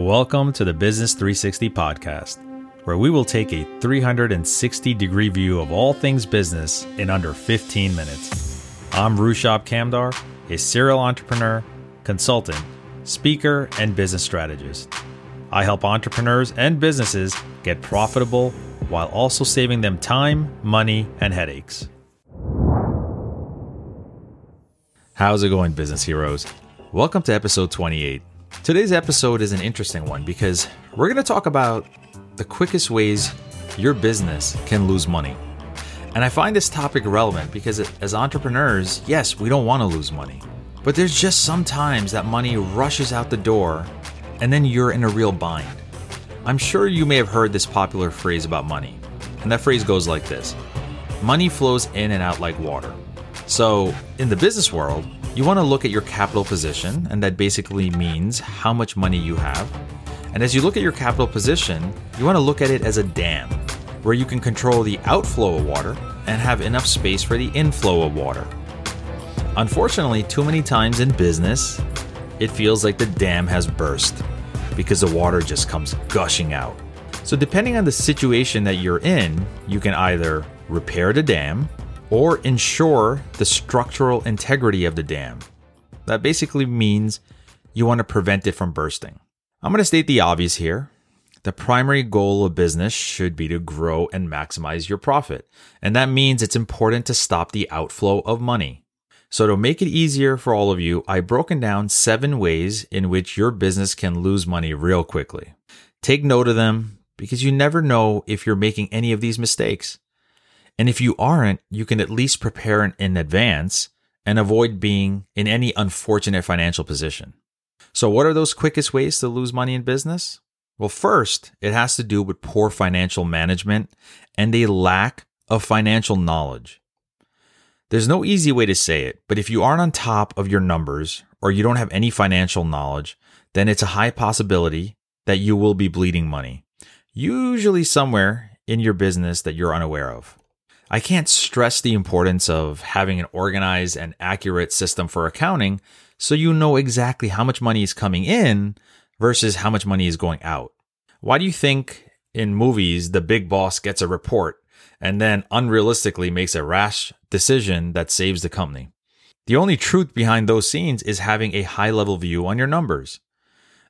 Welcome to the Business 360 podcast, where we will take a 360 degree view of all things business in under 15 minutes. I'm Rushab Kamdar, a serial entrepreneur, consultant, speaker, and business strategist. I help entrepreneurs and businesses get profitable while also saving them time, money, and headaches. How's it going, business heroes? Welcome to episode 28. Today's episode is an interesting one because we're going to talk about the quickest ways your business can lose money. And I find this topic relevant because as entrepreneurs, yes, we don't want to lose money. But there's just sometimes that money rushes out the door and then you're in a real bind. I'm sure you may have heard this popular phrase about money. And that phrase goes like this Money flows in and out like water. So, in the business world, you want to look at your capital position, and that basically means how much money you have. And as you look at your capital position, you want to look at it as a dam, where you can control the outflow of water and have enough space for the inflow of water. Unfortunately, too many times in business, it feels like the dam has burst because the water just comes gushing out. So, depending on the situation that you're in, you can either repair the dam or ensure the structural integrity of the dam. That basically means you want to prevent it from bursting. I'm going to state the obvious here. The primary goal of business should be to grow and maximize your profit. And that means it's important to stop the outflow of money. So, to make it easier for all of you, I've broken down seven ways in which your business can lose money real quickly. Take note of them because you never know if you're making any of these mistakes. And if you aren't, you can at least prepare in advance and avoid being in any unfortunate financial position. So, what are those quickest ways to lose money in business? Well, first, it has to do with poor financial management and a lack of financial knowledge. There's no easy way to say it, but if you aren't on top of your numbers or you don't have any financial knowledge, then it's a high possibility that you will be bleeding money, usually somewhere in your business that you're unaware of. I can't stress the importance of having an organized and accurate system for accounting so you know exactly how much money is coming in versus how much money is going out. Why do you think in movies the big boss gets a report and then unrealistically makes a rash decision that saves the company? The only truth behind those scenes is having a high level view on your numbers.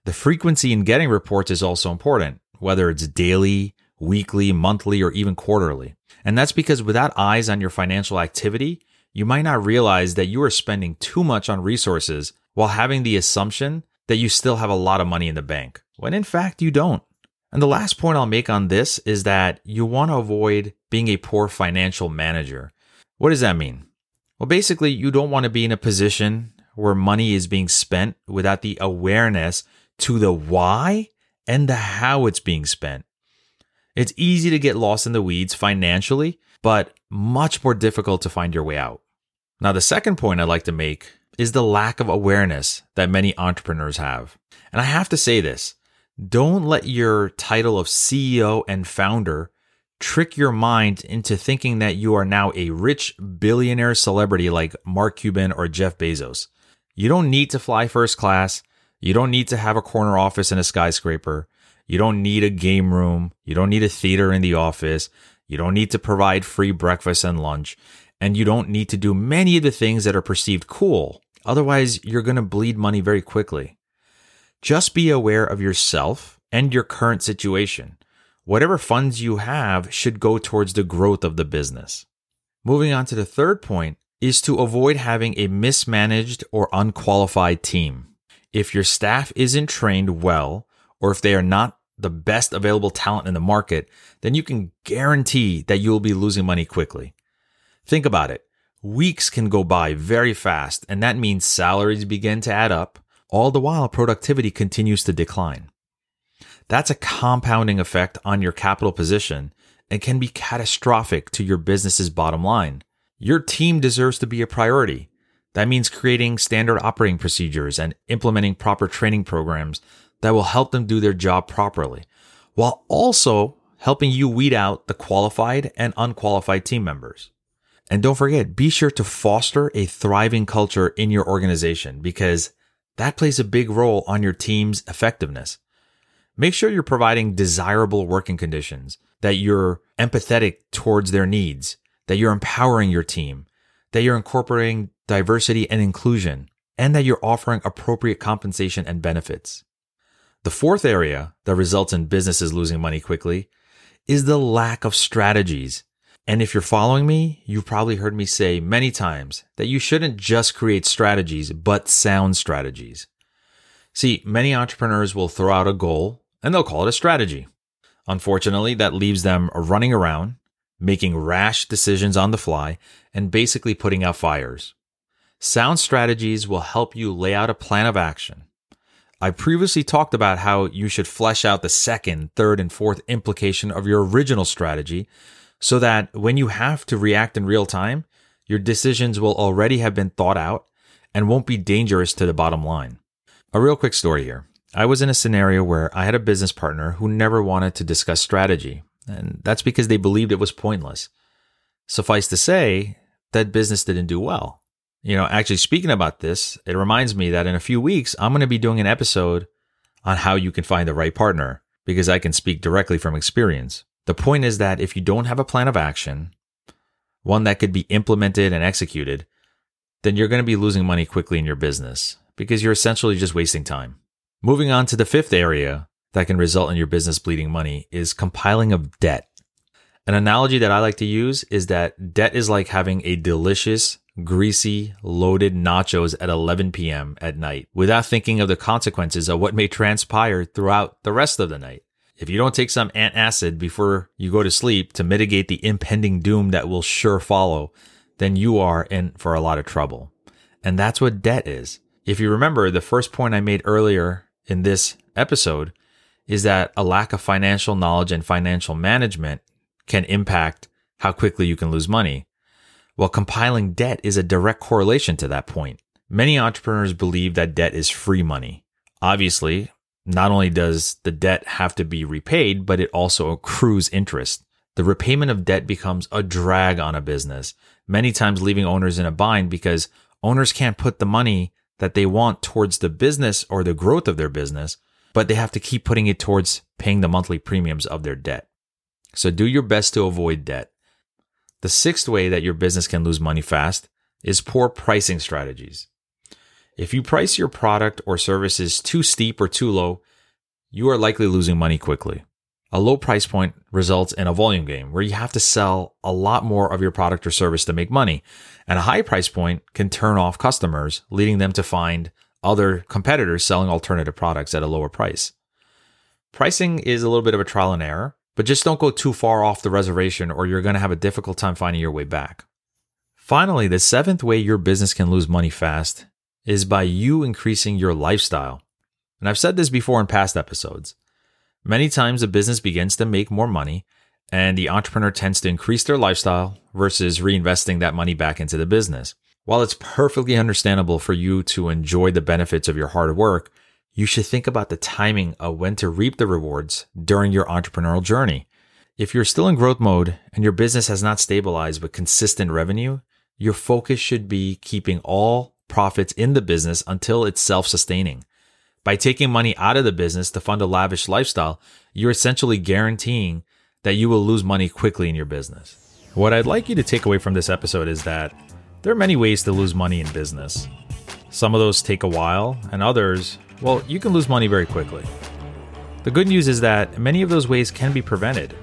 The frequency in getting reports is also important, whether it's daily, weekly, monthly, or even quarterly. And that's because without eyes on your financial activity, you might not realize that you are spending too much on resources while having the assumption that you still have a lot of money in the bank, when in fact you don't. And the last point I'll make on this is that you want to avoid being a poor financial manager. What does that mean? Well, basically, you don't want to be in a position where money is being spent without the awareness to the why and the how it's being spent. It's easy to get lost in the weeds financially, but much more difficult to find your way out. Now, the second point I'd like to make is the lack of awareness that many entrepreneurs have. And I have to say this don't let your title of CEO and founder trick your mind into thinking that you are now a rich billionaire celebrity like Mark Cuban or Jeff Bezos. You don't need to fly first class. You don't need to have a corner office in a skyscraper. You don't need a game room. You don't need a theater in the office. You don't need to provide free breakfast and lunch. And you don't need to do many of the things that are perceived cool. Otherwise, you're going to bleed money very quickly. Just be aware of yourself and your current situation. Whatever funds you have should go towards the growth of the business. Moving on to the third point is to avoid having a mismanaged or unqualified team. If your staff isn't trained well, or if they are not the best available talent in the market, then you can guarantee that you will be losing money quickly. Think about it. Weeks can go by very fast, and that means salaries begin to add up, all the while productivity continues to decline. That's a compounding effect on your capital position and can be catastrophic to your business's bottom line. Your team deserves to be a priority. That means creating standard operating procedures and implementing proper training programs that will help them do their job properly, while also helping you weed out the qualified and unqualified team members. And don't forget, be sure to foster a thriving culture in your organization because that plays a big role on your team's effectiveness. Make sure you're providing desirable working conditions, that you're empathetic towards their needs, that you're empowering your team, that you're incorporating diversity and inclusion, and that you're offering appropriate compensation and benefits. The fourth area that results in businesses losing money quickly is the lack of strategies. And if you're following me, you've probably heard me say many times that you shouldn't just create strategies, but sound strategies. See, many entrepreneurs will throw out a goal and they'll call it a strategy. Unfortunately, that leaves them running around, making rash decisions on the fly, and basically putting out fires. Sound strategies will help you lay out a plan of action. I previously talked about how you should flesh out the second, third, and fourth implication of your original strategy so that when you have to react in real time, your decisions will already have been thought out and won't be dangerous to the bottom line. A real quick story here. I was in a scenario where I had a business partner who never wanted to discuss strategy, and that's because they believed it was pointless. Suffice to say, that business didn't do well. You know, actually, speaking about this, it reminds me that in a few weeks, I'm going to be doing an episode on how you can find the right partner because I can speak directly from experience. The point is that if you don't have a plan of action, one that could be implemented and executed, then you're going to be losing money quickly in your business because you're essentially just wasting time. Moving on to the fifth area that can result in your business bleeding money is compiling of debt. An analogy that I like to use is that debt is like having a delicious, greasy, loaded nachos at 11 p.m. at night without thinking of the consequences of what may transpire throughout the rest of the night. If you don't take some antacid before you go to sleep to mitigate the impending doom that will sure follow, then you are in for a lot of trouble. And that's what debt is. If you remember, the first point I made earlier in this episode is that a lack of financial knowledge and financial management can impact how quickly you can lose money. Well, compiling debt is a direct correlation to that point. Many entrepreneurs believe that debt is free money. Obviously, not only does the debt have to be repaid, but it also accrues interest. The repayment of debt becomes a drag on a business, many times leaving owners in a bind because owners can't put the money that they want towards the business or the growth of their business, but they have to keep putting it towards paying the monthly premiums of their debt. So do your best to avoid debt. The sixth way that your business can lose money fast is poor pricing strategies. If you price your product or services too steep or too low, you are likely losing money quickly. A low price point results in a volume game where you have to sell a lot more of your product or service to make money. And a high price point can turn off customers, leading them to find other competitors selling alternative products at a lower price. Pricing is a little bit of a trial and error, but just don't go too far off the reservation or you're going to have a difficult time finding your way back. Finally, the seventh way your business can lose money fast is by you increasing your lifestyle. And I've said this before in past episodes. Many times a business begins to make more money and the entrepreneur tends to increase their lifestyle versus reinvesting that money back into the business. While it's perfectly understandable for you to enjoy the benefits of your hard work, you should think about the timing of when to reap the rewards during your entrepreneurial journey. If you're still in growth mode and your business has not stabilized with consistent revenue, your focus should be keeping all profits in the business until it's self sustaining. By taking money out of the business to fund a lavish lifestyle, you're essentially guaranteeing that you will lose money quickly in your business. What I'd like you to take away from this episode is that there are many ways to lose money in business. Some of those take a while, and others, well, you can lose money very quickly. The good news is that many of those ways can be prevented.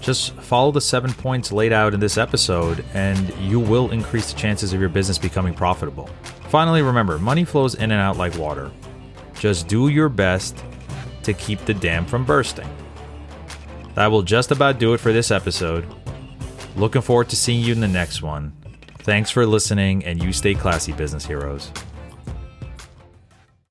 Just follow the seven points laid out in this episode, and you will increase the chances of your business becoming profitable. Finally, remember money flows in and out like water. Just do your best to keep the dam from bursting. That will just about do it for this episode. Looking forward to seeing you in the next one. Thanks for listening, and you stay classy, business heroes.